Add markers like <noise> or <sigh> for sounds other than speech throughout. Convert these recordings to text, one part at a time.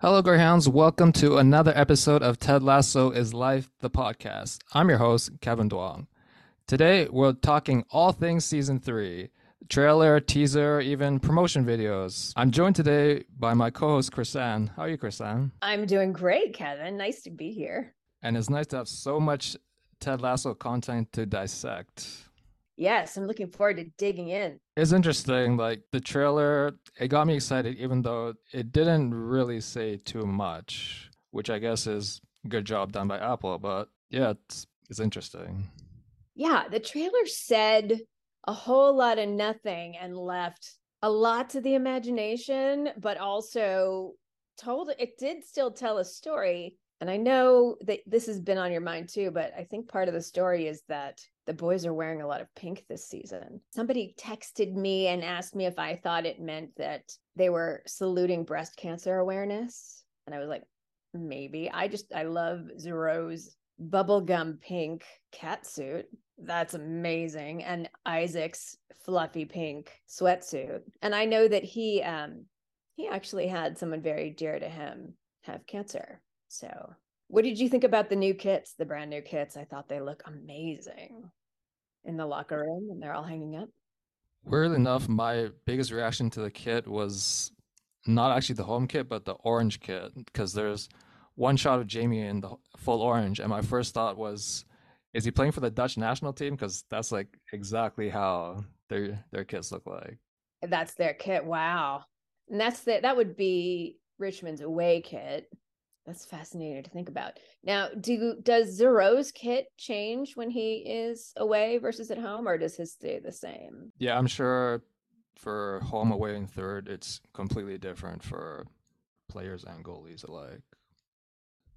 Hello, Greyhounds. Welcome to another episode of Ted Lasso is Life, the podcast. I'm your host, Kevin Duong. Today, we're talking all things season three trailer, teaser, even promotion videos. I'm joined today by my co host, Crisann. How are you, Crisann? I'm doing great, Kevin. Nice to be here. And it's nice to have so much Ted Lasso content to dissect. Yes, I'm looking forward to digging in. It's interesting. Like the trailer, it got me excited, even though it didn't really say too much, which I guess is good job done by Apple. But yeah, it's, it's interesting. Yeah, the trailer said a whole lot of nothing and left a lot to the imagination, but also told it did still tell a story. And I know that this has been on your mind too, but I think part of the story is that the boys are wearing a lot of pink this season. Somebody texted me and asked me if I thought it meant that they were saluting breast cancer awareness. And I was like, maybe. I just, I love Zoreaux's bubblegum pink cat suit. That's amazing. And Isaac's fluffy pink sweatsuit. And I know that he um he actually had someone very dear to him have cancer. So what did you think about the new kits, the brand new kits? I thought they look amazing in the locker room and they're all hanging up. Weirdly enough, my biggest reaction to the kit was not actually the home kit, but the orange kit, because there's one shot of Jamie in the full orange, and my first thought was, is he playing for the Dutch national team? Because that's like exactly how their their kits look like. That's their kit. Wow, and that's the that would be Richmond's away kit. That's fascinating to think about. Now, do does Zoreaux's kit change when he is away versus at home, or does his stay the same? Yeah, I'm sure for home, away, and third, it's completely different for players and goalies alike.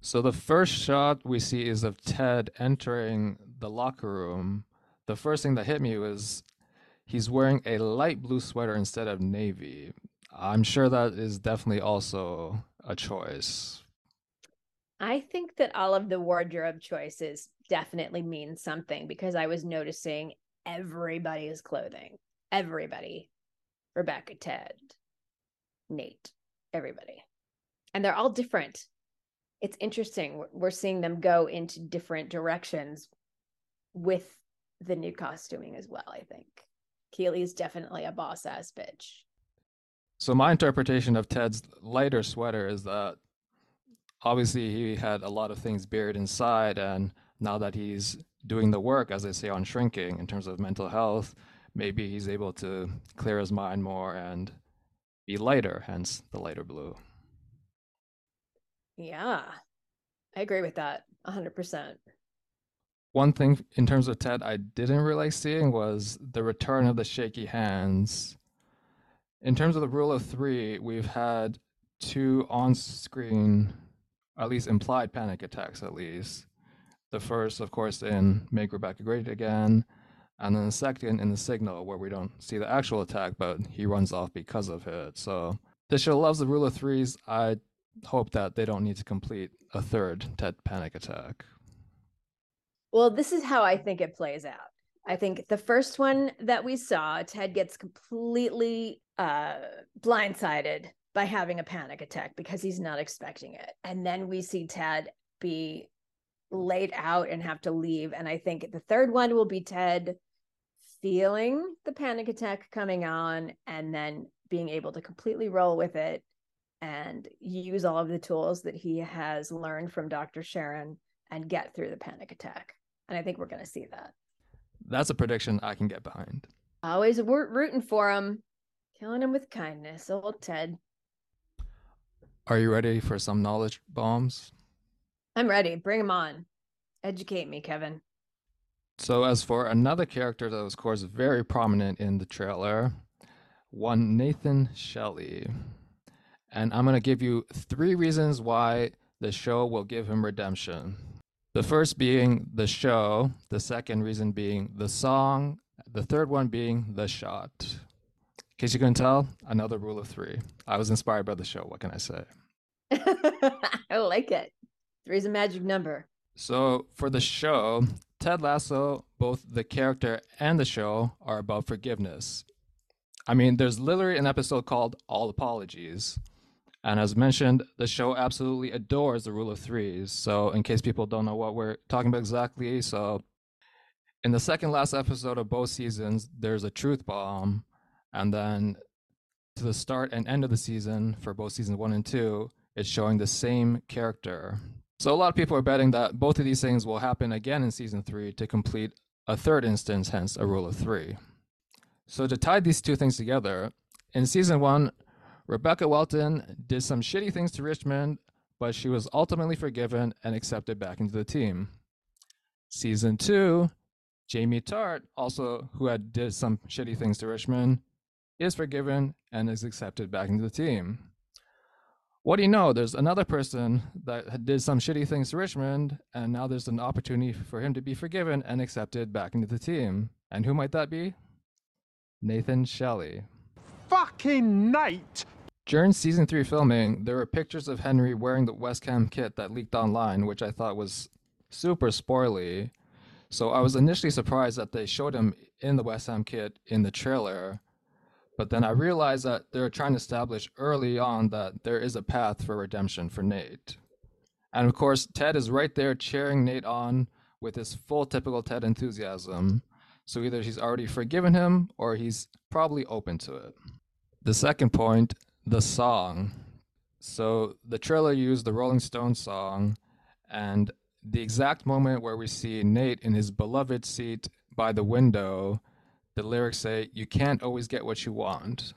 So the first shot we see is of Ted entering the locker room. The first thing that hit me was he's wearing a light blue sweater instead of navy. I'm sure that is definitely also a choice. I think that all of the wardrobe choices definitely mean something because I was noticing everybody's clothing. Everybody. Rebecca, Ted, Nate, everybody. And they're all different it's interesting. We're seeing them go into different directions with the new costuming as well. I think Keeley is definitely a boss ass bitch. So my interpretation of Ted's lighter sweater is that obviously he had a lot of things buried inside, and now that he's doing the work, as they say on shrinking, in terms of mental health, maybe he's able to clear his mind more and be lighter, hence the lighter blue. Yeah, I agree with that 100%. One thing in terms of Ted I didn't really like seeing was the return of the shaky hands. In terms of the rule of three, we've had two on screen, at least implied panic attacks, at least. The first, of course, in Make Rebecca Great Again, and then the second in the signal, where we don't see the actual attack, but he runs off because of it. So this show loves the rule of threes. I hope that they don't need to complete a third Ted panic attack. Well, this is how I think it plays out. I think the first one that we saw, Ted gets completely uh, blindsided by having a panic attack because he's not expecting it. And then we see Ted be laid out and have to leave. And I think the third one will be Ted feeling the panic attack coming on and then being able to completely roll with it and use all of the tools that he has learned from Dr. Sharon and get through the panic attack. And I think we're going to see that. That's a prediction I can get behind. Always rooting for him, killing him with kindness. Old Ted. Are you ready for some knowledge bombs? I'm ready. Bring them on. Educate me, Kevin. So, as for another character that was, of course, very prominent in the trailer, one Nathan Shelley. And I'm going to give you three reasons why the show will give him redemption. The first being the show, the second reason being the song, the third one being the shot. In case you can tell, another rule of three. I was inspired by the show. What can I say? <laughs> I like it. Three's a magic number. So, for the show, Ted Lasso, both the character and the show are about forgiveness. I mean, there's literally an episode called All Apologies And as mentioned, the show absolutely adores the rule of threes. So, in case people don't know what we're talking about exactly, so in the second last episode of both seasons, there's a truth bomb. And then to the start and end of the season for both seasons one and two, it's showing the same character. So, a lot of people are betting that both of these things will happen again in season three to complete a third instance, hence a rule of three. So, to tie these two things together, in season one, Rebecca Welton did some shitty things to Richmond, but she was ultimately forgiven and accepted back into the team. Season two, Jamie Tartt, also who had did some shitty things to Richmond, is forgiven and is accepted back into the team. What do you know? There's another person that did some shitty things to Richmond, and now there's an opportunity for him to be forgiven and accepted back into the team. And who might that be? Nathan Shelley fucking Nate! During season three filming, there were pictures of Henry wearing the West Ham kit that leaked online, which I thought was super spoily. So I was initially surprised that they showed him in the West Ham kit in the trailer. But then I realized that they're trying to establish early on that there is a path for redemption for Nate. And of course, Ted is right there cheering Nate on with his full typical Ted enthusiasm. So either he's already forgiven him or he's probably open to it. The second point, the song. So the trailer used the Rolling Stones song, and the exact moment where we see Nate in his beloved seat by the window, the lyrics say, You can't always get what you want.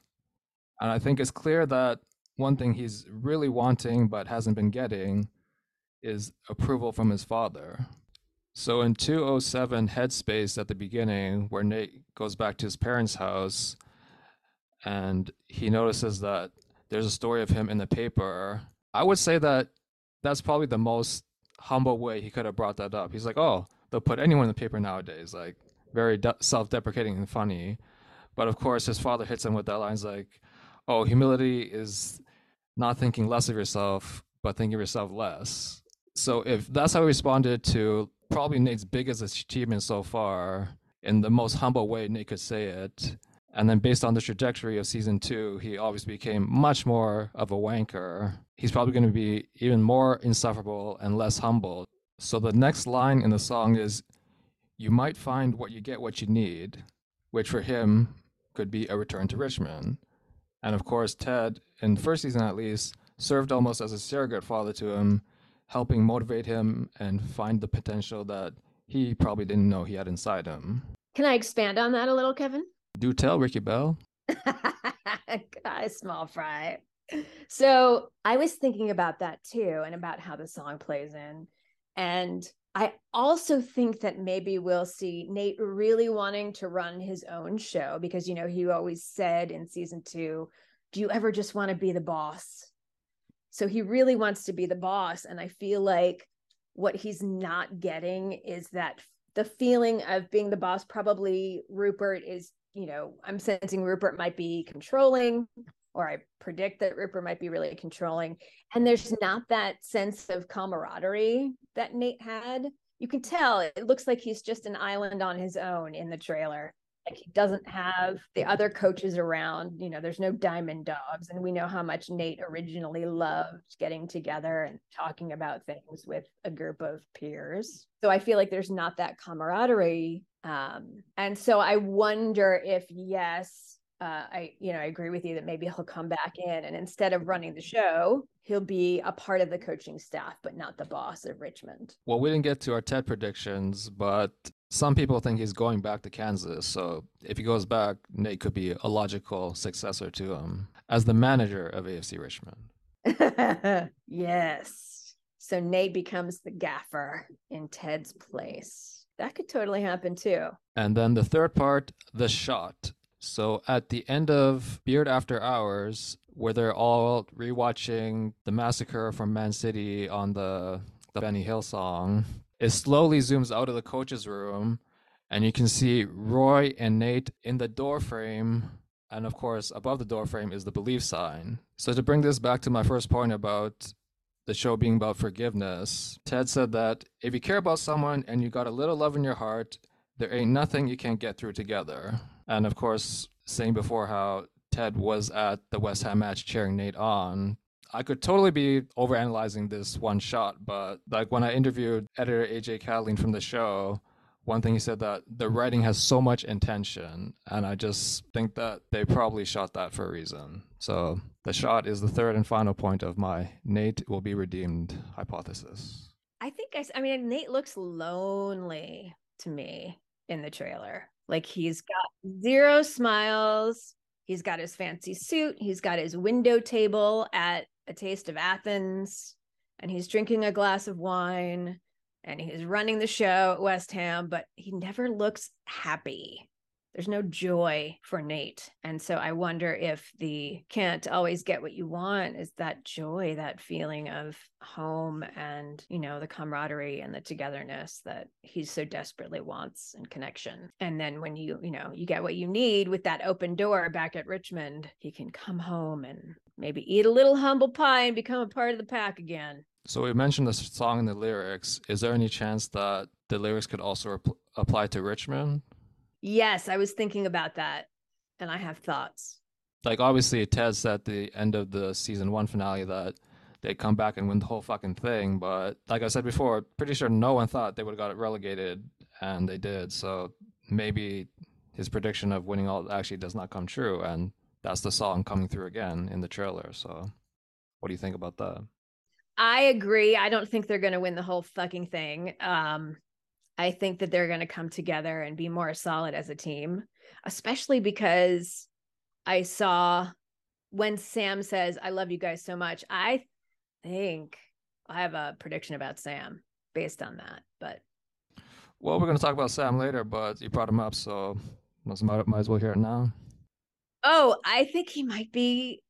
And I think it's clear that one thing he's really wanting but hasn't been getting is approval from his father. So in 207 Headspace at the beginning, where Nate goes back to his parents' house, and he notices that there's a story of him in the paper. I would say that that's probably the most humble way he could have brought that up. He's like, oh, they'll put anyone in the paper nowadays, like very de- self-deprecating and funny. But of course, his father hits him with that line, like, oh, humility is not thinking less of yourself, but thinking of yourself less. So if that's how he responded to probably Nate's biggest achievement so far, in the most humble way Nate could say it, and then based on the trajectory of season two, he obviously became much more of a wanker. He's probably going to be even more insufferable and less humble. So the next line in the song is, You might find what you get what you need, which for him could be a return to Richmond. And of course, Ted, in the first season at least, served almost as a surrogate father to him, helping motivate him and find the potential that he probably didn't know he had inside him. Can I expand on that a little, Kevin? Do tell, Ricky Bell. <laughs> Hi, small fry. So I was thinking about that too, and about how the song plays in. And I also think that maybe we'll see Nate really wanting to run his own show because, you know, he always said in season two, Do you ever just want to be the boss? So he really wants to be the boss. And I feel like what he's not getting is that the feeling of being the boss. Probably Rupert is you know, I'm sensing Rupert might be controlling, or I predict that Rupert might be really controlling. And there's not that sense of camaraderie that Nate had. You can tell it looks like he's just an island on his own in the trailer. Like he doesn't have the other coaches around. You know, there's no diamond dogs. And we know how much Nate originally loved getting together and talking about things with a group of peers. So I feel like there's not that camaraderie um, and so I wonder if yes, uh, I you know I agree with you that maybe he'll come back in and instead of running the <laughs> show, he'll be a part of the coaching staff, but not the boss of Richmond. Well, we didn't get to our TED predictions, but some people think he's going back to Kansas. So if he goes back, Nate could be a logical successor to him as the manager of AFC Richmond. <laughs> yes. So Nate becomes the gaffer in Ted's place. That could totally happen too. And then the third part, the shot. So at the end of Beard After Hours, where they're all rewatching the massacre from Man City on the the Benny Hill song, it slowly zooms out of the coach's room, and you can see Roy and Nate in the door frame. And of course, above the door frame is the belief sign. So to bring this back to my first point about the show being about forgiveness, Ted said that if you care about someone and you got a little love in your heart, there ain't nothing you can't get through together. And of course, saying before how Ted was at the West Ham match cheering Nate on, I could totally be overanalyzing this one shot, but like when I interviewed editor AJ Catalano from the show, one thing he said that the writing has so much intention, and I just think that they probably shot that for a reason. So the shot is the third and final point of my Nate will be redeemed hypothesis. I think I, I mean, Nate looks lonely to me in the trailer. Like he's got zero smiles. He's got his fancy suit. He's got his window table at a taste of Athens, and he's drinking a glass of wine and he's running the show at West Ham, but he never looks happy. There's no joy for Nate. And so I wonder if the can't always get what you want is that joy, that feeling of home and, you know, the camaraderie and the togetherness that he so desperately wants and connection. And then when you, you know, you get what you need with that open door back at Richmond, he can come home and maybe eat a little humble pie and become a part of the pack again. So we mentioned the song and the lyrics. Is there any chance that the lyrics could also rep- apply to Richmond? Yes, I was thinking about that, and I have thoughts. Like obviously, Ted said at the end of the season one finale that they come back and win the whole fucking thing. But like I said before, pretty sure no one thought they would have got it relegated, and they did. So maybe his prediction of winning all actually does not come true, and that's the song coming through again in the trailer. So, what do you think about that? I agree. I don't think they're going to win the whole fucking thing. Um, I think that they're going to come together and be more solid as a team, especially because I saw when Sam says, I love you guys so much. I think I have a prediction about Sam based on that. But well, we're going to talk about Sam later, but you brought him up, so might, might as well hear it now. Oh, I think he might be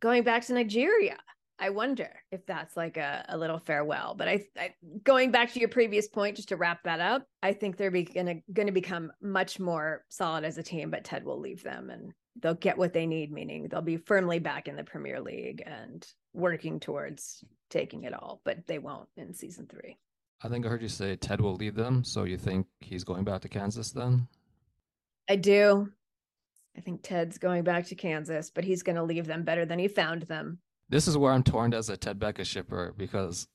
going back to Nigeria. I wonder if that's like a, a little farewell. But I, I, going back to your previous point, just to wrap that up, I think they're be, gonna gonna become much more solid as a team. But Ted will leave them, and they'll get what they need. Meaning they'll be firmly back in the Premier League and working towards taking it all. But they won't in season three. I think I heard you say Ted will leave them. So you think he's going back to Kansas then? I do. I think Ted's going back to Kansas, but he's going to leave them better than he found them this is where I'm torn as a Ted Becca shipper because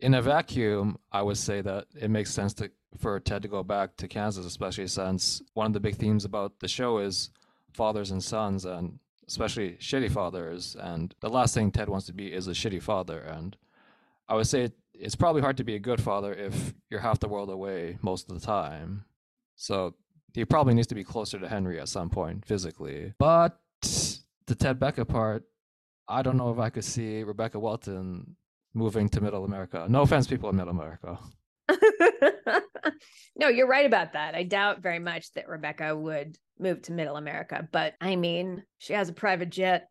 in a vacuum, I would say that it makes sense to for Ted to go back to Kansas, especially since one of the big themes about the show is fathers and sons and especially shitty fathers. And the last thing Ted wants to be is a shitty father. And I would say it's probably hard to be a good father if you're half the world away most of the time. So he probably needs to be closer to Henry at some point physically. But the Ted Becca part, I don't know if I could see Rebecca Welton moving to Middle America. No offense, people in Middle America. <laughs> no, you're right about that. I doubt very much that Rebecca would move to Middle America, but I mean, she has a private jet.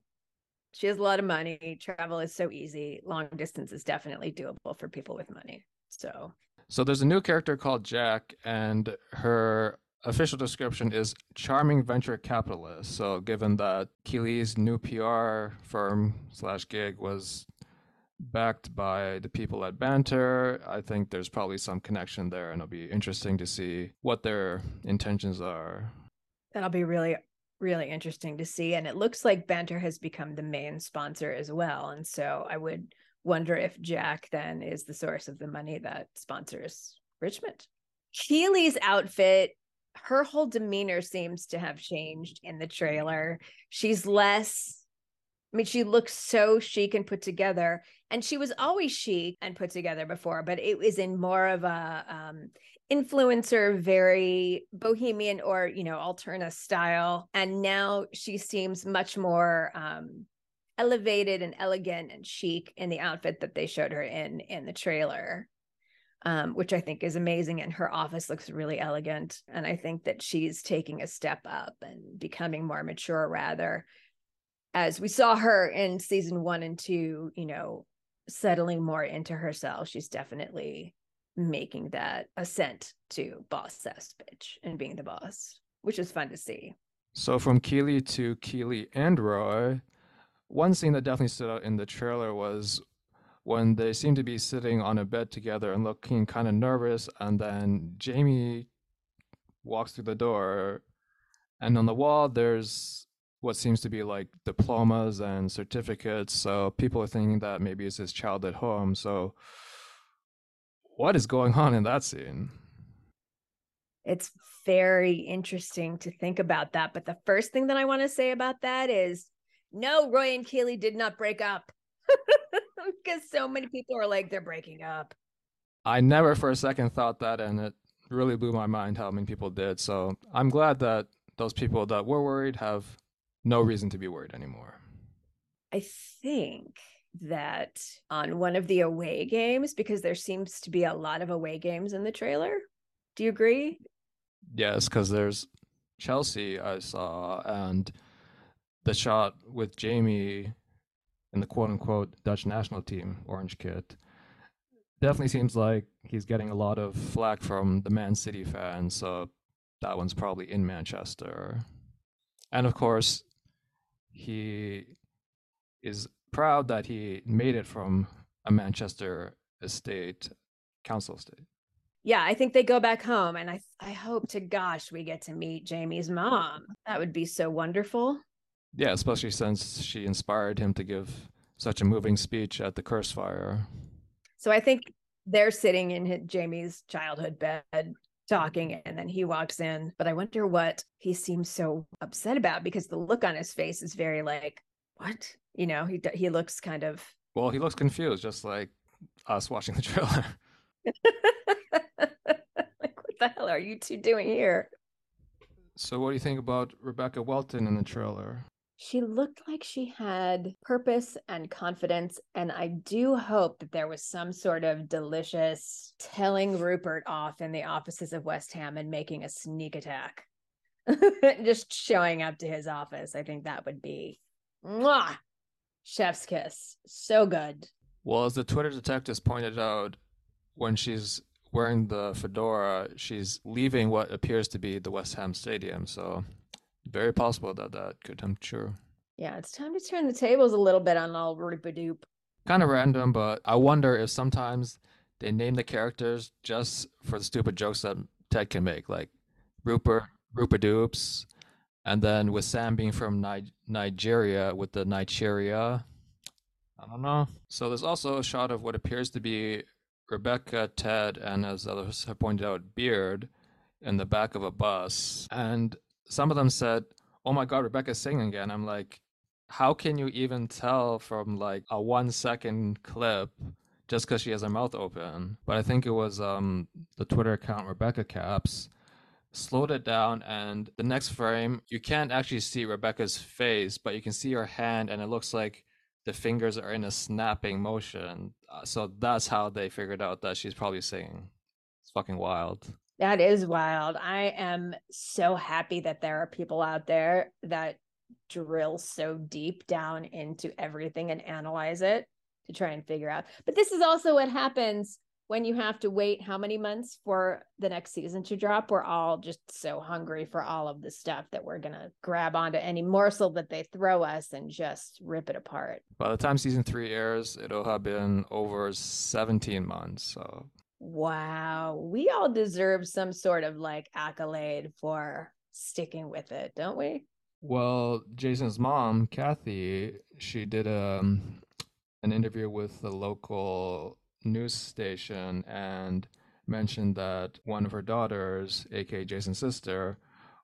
She has a lot of money. Travel is so easy. Long distance is definitely doable for people with money. So, so there's a new character called Jack, and her official description is charming venture capitalist. So, given that Keeley's new PR firm slash gig was backed by the people at Banter, I think there's probably some connection there, and it'll be interesting to see what their intentions are. That'll be really, really interesting to see. And it looks like Banter has become the main sponsor as well. And so I would wonder if Jack then is the source of the money that sponsors Richmond. Keeley's outfit her whole demeanor seems to have changed in the trailer. She's less I mean, she looks so chic and put together, and she was always chic and put together before, but it was in more of a um, influencer, very bohemian or you know alterna style, and now she seems much more um, elevated and elegant and chic in the outfit that they showed her in in the trailer um, which I think is amazing. And her office looks really elegant. And I think that she's taking a step up and becoming more mature, rather, as we saw her in season one and two, you know, settling more into herself. She's definitely making that ascent to boss cess bitch and being the boss, which is fun to see. So from Keeley to Keeley and Roy, one scene that definitely stood out in the trailer was when they seem to be sitting on a bed together and looking kind of nervous. And then Jamie walks through the door, and on the wall, there's what seems to be like diplomas and certificates. So people are thinking that maybe it's his childhood home. So what is going on in that scene? It's very interesting to think about that. But the first thing that I want to say about that is no, Roy and Keeley did not break up. <laughs> <laughs> because so many people are like, they're breaking up. I never for a second thought that, and it really blew my mind how many people did. So I'm glad that those people that were worried have no reason to be worried anymore. I think that on one of the away games, because there seems to be a lot of away games in the trailer. Do you agree? Yes, because there's Chelsea I saw, and the shot with Jamie in the quote unquote Dutch national team orange kit definitely seems like he's getting a lot of flack from the Man City fans. So that one's probably in Manchester. And of course, he is proud that he made it from a Manchester estate, council estate. Yeah, I think they go back home and I I hope to gosh we get to meet Jamie's mom. That would be so wonderful. Yeah, especially since she inspired him to give such a moving speech at the curse fire. So I think they're sitting in his, Jamie's childhood bed talking and then he walks in. But i wonder what he seems so upset about because the look on his face is very like what? You know he he looks kind of well he looks confused just like us watching the trailer. <laughs> Like what the hell are you two doing here? So what do you think about rebecca welton in the trailer she looked like she had purpose and confidence. And I do hope that there was some sort of delicious telling Rupert off in the offices of West Ham and making a sneak attack. <laughs> Just showing up to his office. I think that would be mwah, chef's kiss. So good. Well, as the Twitter detectives pointed out, when she's wearing the fedora, she's leaving what appears to be the West Ham Stadium. So very possible that that could come true. Yeah, it's time to turn the tables a little bit on all Roopadoop. Kind of random, but I wonder if sometimes they name the characters just for the stupid jokes that Ted can make, like Rupert, Roopadoops, and then with Sam being from Ni- Nigeria with the Nigeria. I don't know. So there's also a shot of what appears to be Rebecca, Ted, and as others have pointed out, Beard in the back of a bus. And some of them said, "Oh my God, Rebecca's singing again." I'm like, how can you even tell from like a one second clip just because she has her mouth open? But I think it was um, the Twitter account Rebecca Caps slowed it down and the next frame you can't actually see rebecca's face but you can see her hand and it looks like the fingers are in a snapping motion uh, so that's how they figured out that she's probably singing it's fucking wild that is wild. I am so happy that there are people out there that drill so deep down into everything and analyze it to try and figure out. But this is also what happens when you have to wait how many months for the next season to drop. We're all just so hungry for all of the stuff that we're going to grab onto any morsel that they throw us and just rip it apart. By the time season three airs, it'll have been over 17 months. So Wow. We all deserve some sort of like accolade for sticking with it, don't we? Well, Jason's mom, Kathy, she did a, um, an interview with the local news station and mentioned that one of her daughters, aka Jason's sister,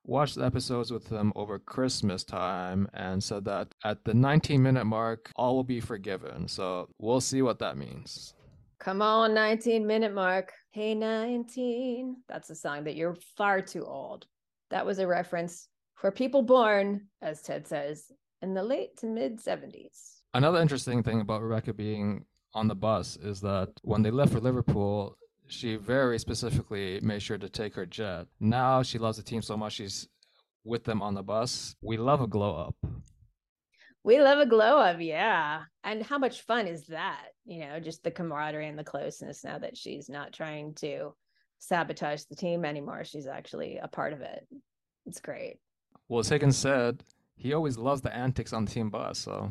watched the episodes with them over Christmas time and said that at the 19 minute mark, all will be forgiven. So we'll see what that means. Come on, 19 minute mark. Hey, 19. That's a song that you're far too old. That was a reference for people born, as Ted says, in the late to mid 70s. Another interesting thing about Rebecca being on the bus is that when they left for Liverpool, she very specifically made sure to take her jet. Now she loves the team so much she's with them on the bus. We love a glow up. We love a glow up, yeah. And how much fun is that? You know, just the camaraderie and the closeness now that she's not trying to sabotage the team anymore. She's actually a part of it. It's great. Well, as Higgins said, he always loves the antics on the team bus, so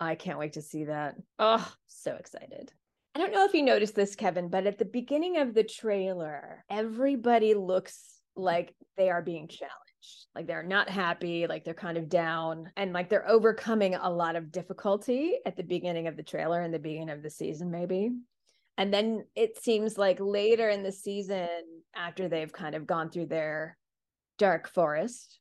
I can't wait to see that. Oh, so excited. I don't know if you noticed this, Kevin, but at the beginning of the trailer, everybody looks like they are being challenged Like they're not happy, like they're kind of down, and like they're overcoming a lot of difficulty at the beginning of the trailer and the beginning of the season, maybe. And then it seems like later in the season, after they've kind of gone through their dark forest,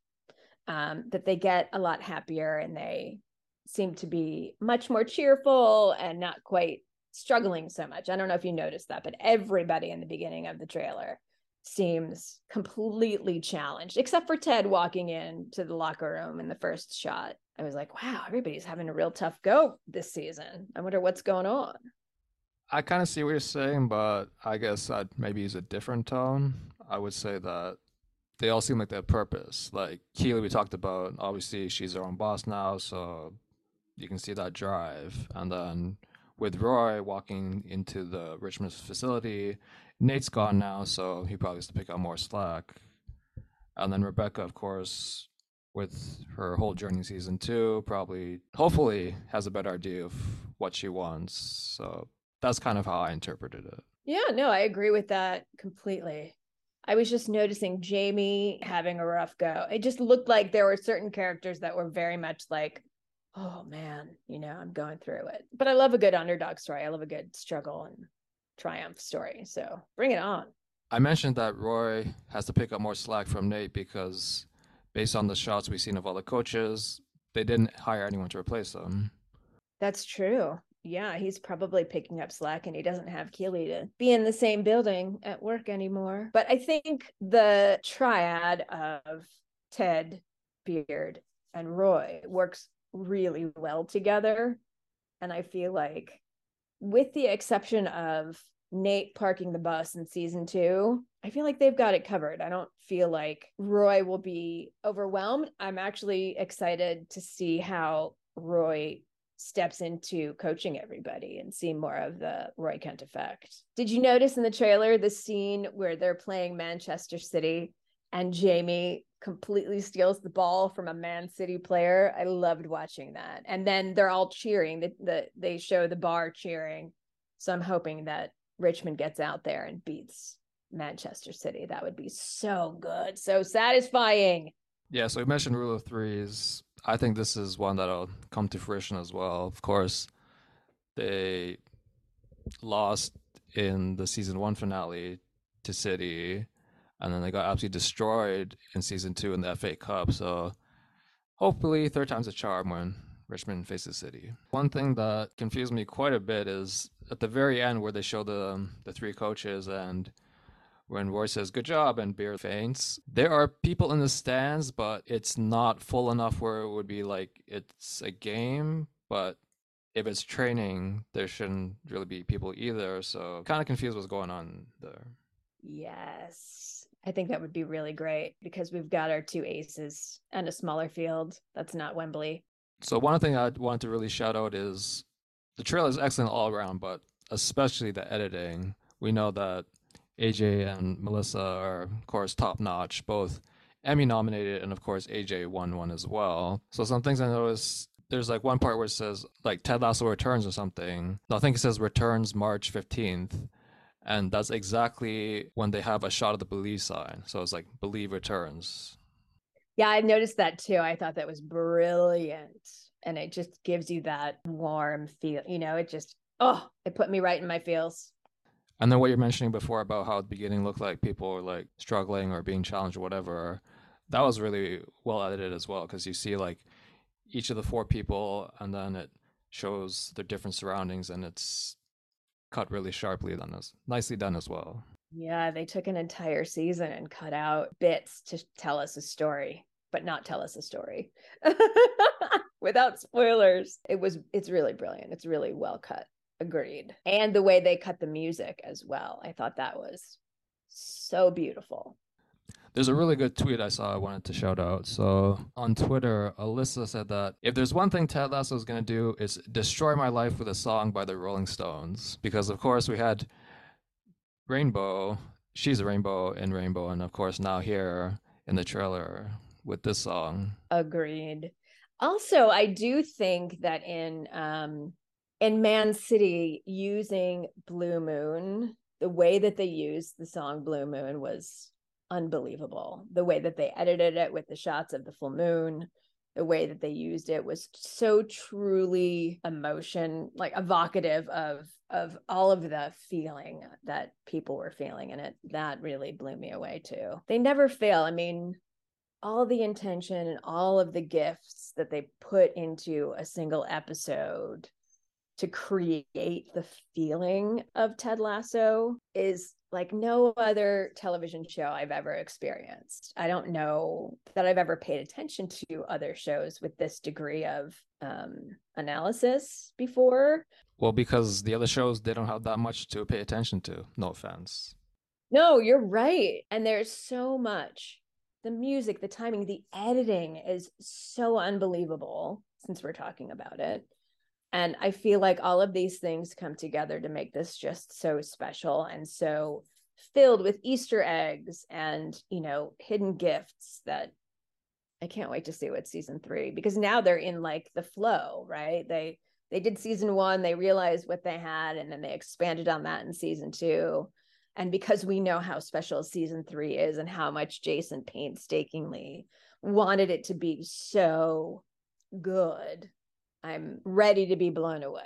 um, that they get a lot happier and they seem to be much more cheerful and not quite struggling so much. I don't know if you noticed that, but everybody in the beginning of the trailer seems completely challenged, except for Ted walking in to the locker room in the first shot. I was like, wow, everybody's having a real tough go this season. I wonder what's going on. I kind of see what you're saying, but I guess I'd maybe use a different tone. I would say that they all seem like they have purpose. Like Keeley, we talked about, obviously she's her own boss now, so you can see that drive. And then with Roy walking into the Richmond facility, Nate's gone now, so he probably has to pick up more slack. And then Rebecca, of course, with her whole journey season two, probably, hopefully, has a better idea of what she wants. So that's kind of how I interpreted it. Yeah, no, I agree with that completely. I was just noticing Jamie having a rough go. It just looked like there were certain characters that were very much like, oh man, you know, I'm going through it. But I love a good underdog story. I love a good struggle and triumph story. So bring it on. I mentioned that Roy has to pick up more slack from Nate because based on the shots we've seen of other coaches, they didn't hire anyone to replace them. That's true. Yeah, he's probably picking up slack and he doesn't have Keeley to be in the same building at work anymore. But I think the triad of Ted, Beard, and Roy works really well together. And I feel like, with the exception of Nate parking the bus in season two, I feel like they've got it covered. I don't feel like Roy will be overwhelmed. I'm actually excited to see how Roy steps into coaching everybody and see more of the Roy Kent effect. Did you notice in the trailer the scene where they're playing Manchester City and Jamie completely steals the ball from a Man City player. I loved watching that. And then they're all cheering. The, the they show the bar cheering. So I'm hoping that Richmond gets out there and beats Manchester City. That would be so good, so satisfying. Yeah, so we mentioned rule of threes. I think this is one that'll come to fruition as well. Of course, they lost in the season one finale to City and then they got absolutely destroyed in season two in the FA Cup. So hopefully, third time's a charm when Richmond faces City. One thing that confused me quite a bit is at the very end where they show the um, the three coaches and when Roy says "good job" and Beard faints, there are people in the stands, but it's not full enough where it would be like it's a game. But if it's training, there shouldn't really be people either. So kind of confused what's going on there. Yes. I think that would be really great because we've got our two aces and a smaller field that's not Wembley. So one thing I wanted to really shout out is the trailer is excellent all around, but especially the editing. We know that AJ and Melissa are, of course, top notch, both Emmy nominated, and of course AJ won one as well. So some things I noticed. There's like one part where it says like Ted Lasso returns or something. I think it says returns March 15th and that's exactly when they have a shot of the believe sign. So it's like believe returns. Yeah i noticed that too. I thought that was brilliant. And it just gives you that warm feel you know it just oh it put me right in my feels. And then what you're mentioning before about how the beginning looked like people were like struggling or being challenged or whatever that was really well edited as well because you see like each of the four people and then it shows their different surroundings and it's cut really sharply done as nicely done as well. Yeah, they took an entire season and cut out bits to tell us a story, but not tell us a story <laughs> without spoilers. It was it's really brilliant. It's really well cut. Agreed. And the way they cut the music as well. I thought that was so beautiful. There's a really good tweet I saw I wanted to shout out. So on Twitter, Alyssa said that if there's one thing Ted Lasso is going to do, is destroy my life with a song by the Rolling Stones. Because, of course, we had Rainbow. She's a rainbow in Rainbow. And, of course, now here in the trailer with this song. Agreed. Also, I do think that in um, in Man City, using Blue Moon, the way that they used the song Blue Moon was unbelievable. The way that they edited it with the shots of the full moon, the way that they used it was so truly emotion, like evocative of of all of the feeling that people were feeling in it. That really blew me away too. They never fail. I mean, all the intention and all of the gifts that they put into a single episode to create the feeling of Ted Lasso is like no other television show I've ever experienced. I don't know that I've ever paid attention to other shows with this degree of um, analysis before. Well, because the other shows they don't have that much to pay attention to. No offense. No, you're right. And there's so much. The music, the timing, the editing is so unbelievable since we're talking about it and i feel like all of these things come together to make this just so special and so filled with easter eggs and you know hidden gifts that i can't wait to see what season 3 because now they're in like the flow right? They they did season 1 they realized what they had and then they expanded on that in season 2 and because we know how special season 3 is and how much Jason painstakingly wanted it to be so good I'm ready to be blown away.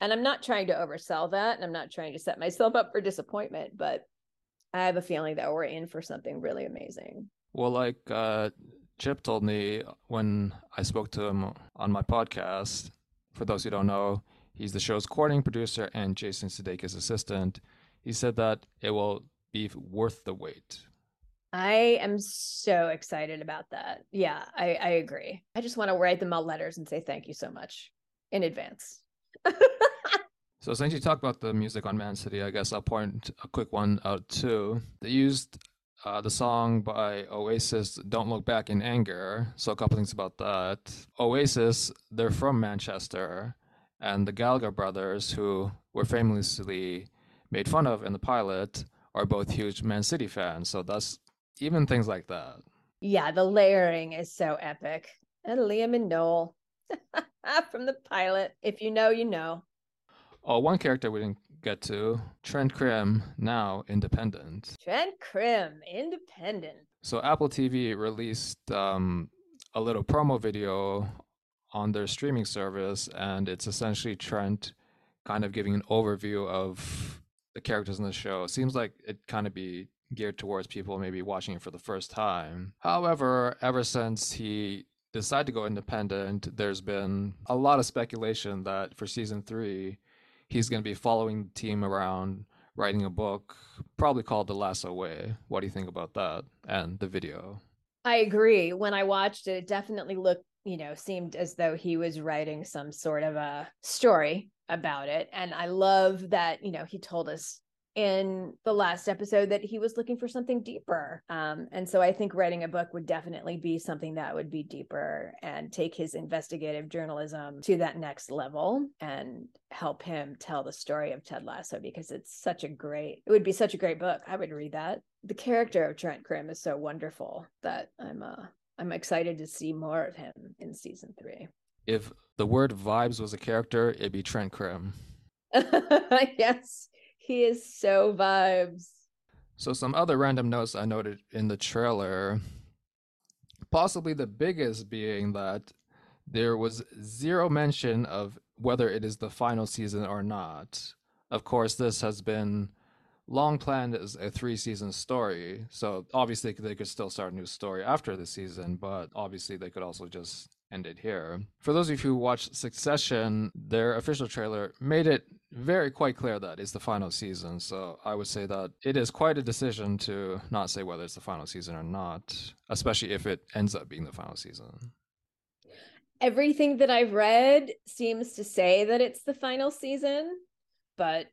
And I'm not trying to oversell that. And I'm not trying to set myself up for disappointment, but I have a feeling that we're in for something really amazing. Well, like uh, Chip told me when I spoke to him on my podcast, for those who don't know, he's the show's coordinating producer and Jason Sudeikis' assistant. He said that it will be worth the wait. I am so excited about that. Yeah, I, I agree. I just want to write them all letters and say thank you so much in advance. <laughs> so since you talked about the music on Man City, I guess I'll point a quick one out too. They used uh, the song by Oasis, Don't Look Back in Anger. So, a couple things about that. Oasis, they're from Manchester, and the Gallagher brothers, who were famously made fun of in the pilot, are both huge Man City fans. So, that's even things like that. Yeah, the layering is so epic. And Liam and Noel <laughs> from the pilot. If you know, you know. Oh, one character we didn't get to Trent Crimm, now independent. Trent Crimm, independent. So Apple TV released um, a little promo video on their streaming service, and it's essentially Trent kind of giving an overview of the characters in the show. It seems like it kind of be geared towards people maybe watching it for the first time. However, ever since he decided to go independent, there's been a lot of speculation that for season three, he's going to be following the team around, writing a book, probably called The Lasso Way. What do you think about that and the video? I agree. When I watched it, it definitely looked, you know, seemed as though he was writing some sort of a story about it. And I love that, you know, he told us in the last episode that he was looking for something deeper. Um, and so I think writing a book would definitely be something that would be deeper and take his investigative journalism to that next level and help him tell the story of Ted Lasso because it's such a great, it would be such a great book. I would read that. The character of Trent Crimm is so wonderful that I'm uh I'm excited to see more of him in season three. If the word vibes was a character, it'd be Trent Crimm. <laughs> yes, he is so vibes. So, some other random notes I noted in the trailer, possibly the biggest being that there was zero mention of whether it is the final season or not. Of course, this has been long planned as a three season story. So obviously they could still start a new story after the season, but obviously they could also just ended here. For those of you who watched Succession, their official trailer made it very quite clear that it's the final season. So I would say that it is quite a decision to not say whether it's the final season or not, especially if it ends up being the final season. Everything that I've read seems to say that it's the final season, but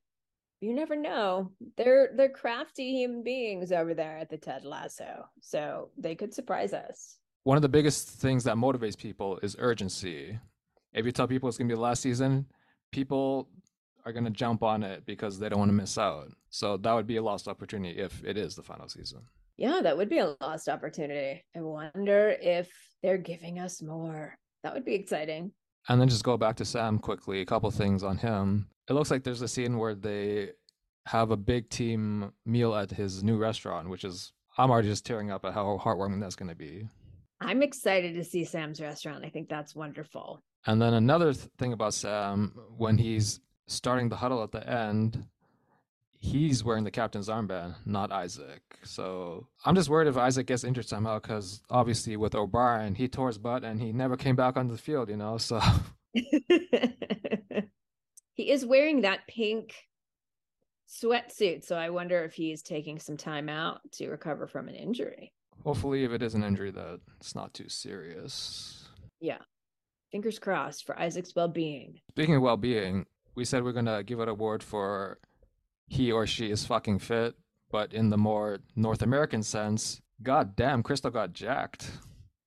you never know. They're they're crafty human beings over there at the Ted Lasso. So they could surprise us one of the biggest things that motivates people is urgency. If you tell people it's going to be the last season, people are going to jump on it because they don't want to miss out. So that would be a lost opportunity if it is the final season. Yeah, that would be a lost opportunity. I wonder if they're giving us more. That would be exciting. And then just go back to Sam quickly, a couple things on him. It looks like there's a scene where they have a big team meal at his new restaurant, which is I'm already just tearing up at how heartwarming that's going to be. I'm excited to see Sam's restaurant. I think that's wonderful. And then another th- thing about Sam, when he's starting the huddle at the end, he's wearing the captain's armband, not Isaac. So I'm just worried if Isaac gets injured somehow, because obviously with O'Brien, he tore his butt and he never came back onto the field, you know? So <laughs> <laughs> he is wearing that pink sweatsuit. So I wonder if he's taking some time out to recover from an injury. Hopefully, if it is an injury, that it's not too serious. Yeah. Fingers crossed for Isaac's well being. Speaking of well being, we said we're going to give an award for he or she is fucking fit, but in the more North American sense, god damn, Crystal got jacked.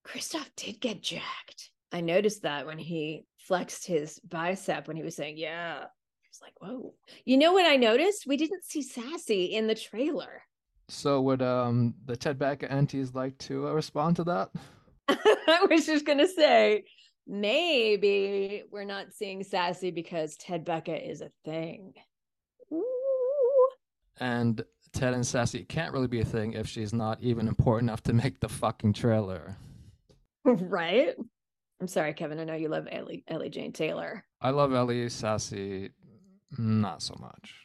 Kristoff did get jacked. I noticed that when he flexed his bicep when he was saying, Yeah. I was like, Whoa. You know what I noticed? We didn't see Sassy in the trailer. So would um the Ted Becca aunties like to uh, respond to that? <laughs> I was just going to say, maybe we're not seeing Sassy because Ted Becca is a thing. Ooh. And Ted and Sassy can't really be a thing if she's not even important enough to make the fucking trailer. <laughs> right? I'm sorry, Kevin. I know you love Ellie, Ellie Jane Taylor. I love Ellie, Sassy, not so much.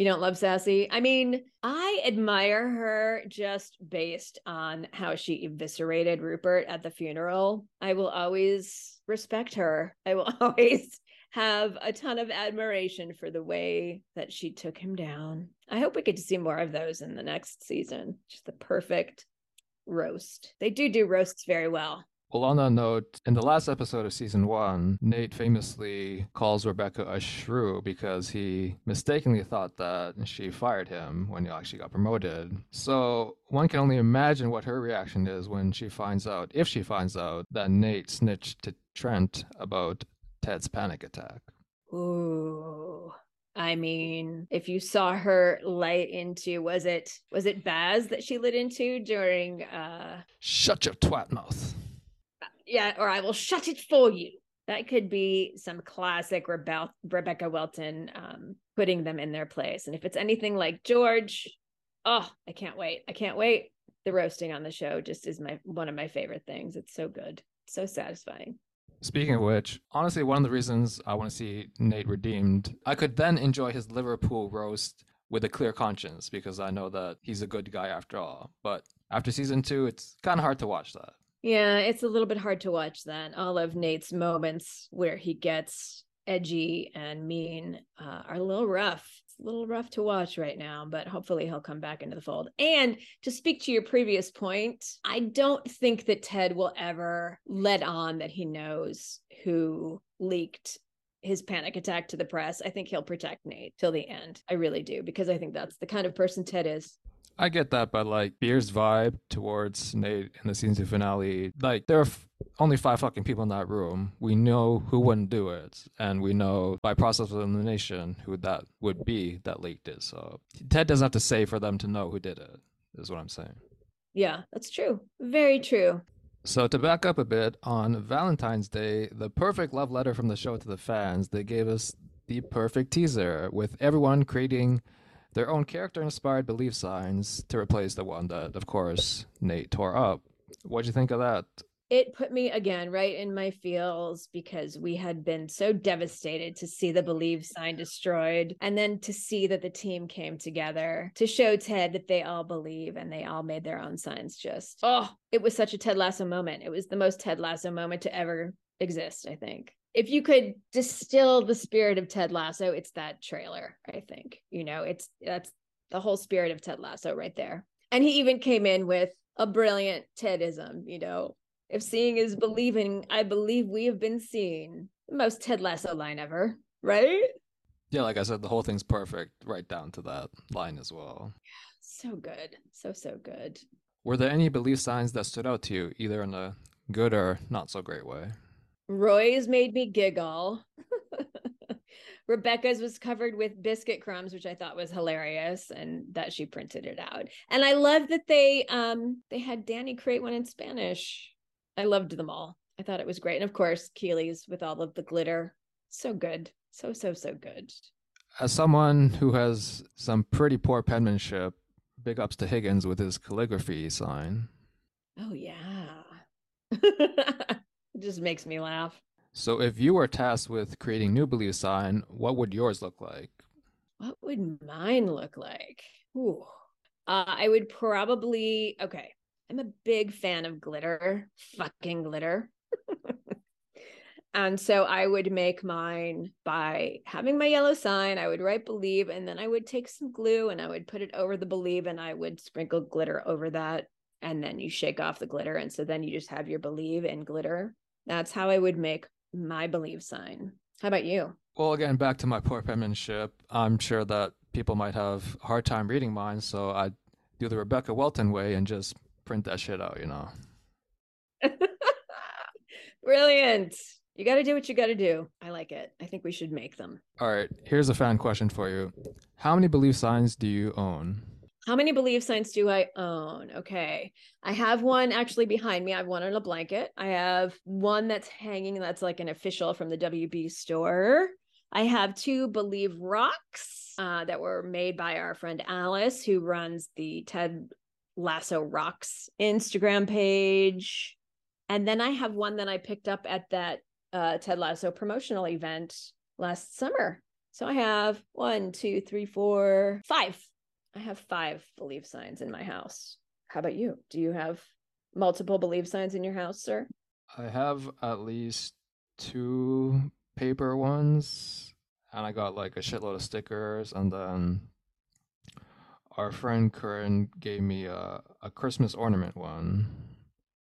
You don't love Sassy? I mean, I admire her just based on how she eviscerated Rupert at the funeral. I will always respect her. I will <laughs> always have a ton of admiration for the way that she took him down. I hope we get to see more of those in the next season. Just the perfect roast. They do do roasts very well. Well, on that note, in the last episode of season one, Nate famously calls Rebecca a shrew because he mistakenly thought that she fired him when he actually got promoted. So one can only imagine what her reaction is when she finds out, if she finds out, that Nate snitched to Trent about Ted's panic attack. Ooh. I mean, if you saw her light into was it was it Baz that she lit into during uh Shut your twat mouth. Yeah, or I will shut it for you. That could be some classic Rebe- Rebecca Welton um, putting them in their place. And if it's anything like George, oh, I can't wait. I can't wait. The roasting on the show just is my one of my favorite things. It's so good, so satisfying. Speaking of which, honestly, one of the reasons I want to see Nate redeemed, I could then enjoy his Liverpool roast with a clear conscience because I know that he's a good guy after all. But after season two, it's kind of hard to watch that. Yeah, it's a little bit hard to watch that. All of Nate's moments where he gets edgy and mean uh, are a little rough. It's a little rough to watch right now, but hopefully he'll come back into the fold. And to speak to your previous point, I don't think that Ted will ever let on that he knows who leaked his panic attack to the press. I think he'll protect Nate till the end. I really do, because I think that's the kind of person Ted is. I get that, but like Beard's vibe towards Nate in the season finale, like there are f- only five fucking people in that room. We know who wouldn't do it, and we know by process of elimination who that would be that leaked it. So Ted doesn't have to say for them to know who did it. Is what I'm saying. Yeah, that's true. Very true. So to back up a bit, on Valentine's Day, the perfect love letter from the show to the fans, they gave us the perfect teaser with everyone creating their own character-inspired belief signs to replace the one that, of course, Nate tore up. What'd you think of that? it put me again right in my feels because we had been so devastated to see the believe sign destroyed and then to see that the team came together to show ted that they all believe and they all made their own signs just oh it was such a ted lasso moment it was the most ted lasso moment to ever exist i think if you could distill the spirit of ted lasso it's that trailer i think you know it's that's the whole spirit of ted lasso right there and he even came in with a brilliant tedism you know if seeing is believing, I believe we have been seen. The most Ted Lasso line ever, right? Yeah, like I said, the whole thing's perfect, right down to that line as well. So good. So, so good. Were there any belief signs that stood out to you, either in a good or not so great way? Roy's made me giggle. <laughs> Rebecca's was covered with biscuit crumbs, which I thought was hilarious, and that she printed it out. And I love that they um they had Dani create one in Spanish. I loved them all. I thought it was great. And of course, Keeley's with all of the glitter. So good. So, so, so good. As someone who has some pretty poor penmanship, big ups to Higgins with his calligraphy sign. Oh yeah. <laughs> it just makes me laugh. So if you were tasked with creating new belief sign, what would yours look like? What would mine look like? Ooh. Uh, I would probably okay. I'm a big fan of glitter, fucking glitter. <laughs> and so I would make mine by having my yellow sign. I would write believe, and then I would take some glue and I would put it over the believe, and I would sprinkle glitter over that. And then you shake off the glitter. And so then you just have your believe in glitter. That's how I would make my believe sign. How about you? Well, again, back to my poor penmanship. I'm sure that people might have a hard time reading mine, so I do the Rebecca Welton way and just print that shit out, you know. <laughs> Brilliant. You got to do what you got to do. I like it. I think we should make them. All right, here's a fan question for you. How many belief signs do you own? How many belief signs do I own? Okay. I have one actually behind me. I have one on a blanket. I have one that's hanging that's like an official from the WB store. I have two Believe Rocks uh, that were made by our friend Alice, who runs the Ted Lasso Rocks Instagram page. And then I have one that I picked up at that uh, Ted Lasso promotional event last summer. So I have one, two, three, four, five. I have five belief signs in my house. How about you? Do you have multiple belief signs in your house, sir? I have at least two paper ones, and I got like a shitload of stickers, and then our friend Curran gave me a, a Christmas ornament one.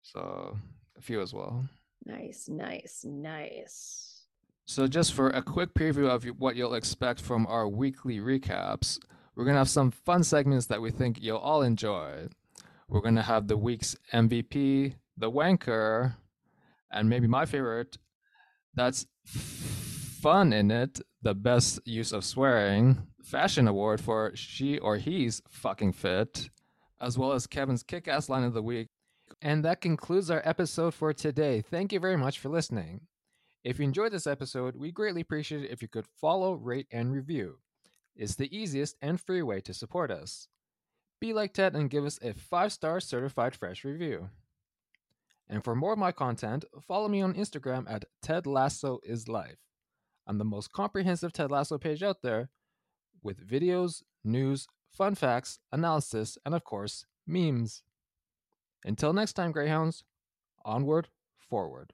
So a few as well. Nice, nice, nice. So, just for a quick preview of what you'll expect from our weekly recaps, we're going to have some fun segments that we think you'll all enjoy. We're going to have the week's MVP, the wanker, and maybe my favorite, that's fun in it, the best use of swearing, fashion award for she or he's fucking fit, as well as Kevin's kick ass line of the week. And that concludes our episode for today. Thank you very much for listening. If you enjoyed this episode, we greatly appreciate it if you could follow, rate, and review. It's the easiest and free way to support us. Be like Ted and give us a 5 star certified fresh review. And for more of my content, follow me on Instagram at Ted Lasso is Life. I'm the most comprehensive Ted Lasso page out there with videos, news, fun facts, analysis, and of course, memes. Until next time, Greyhounds, onward, forward.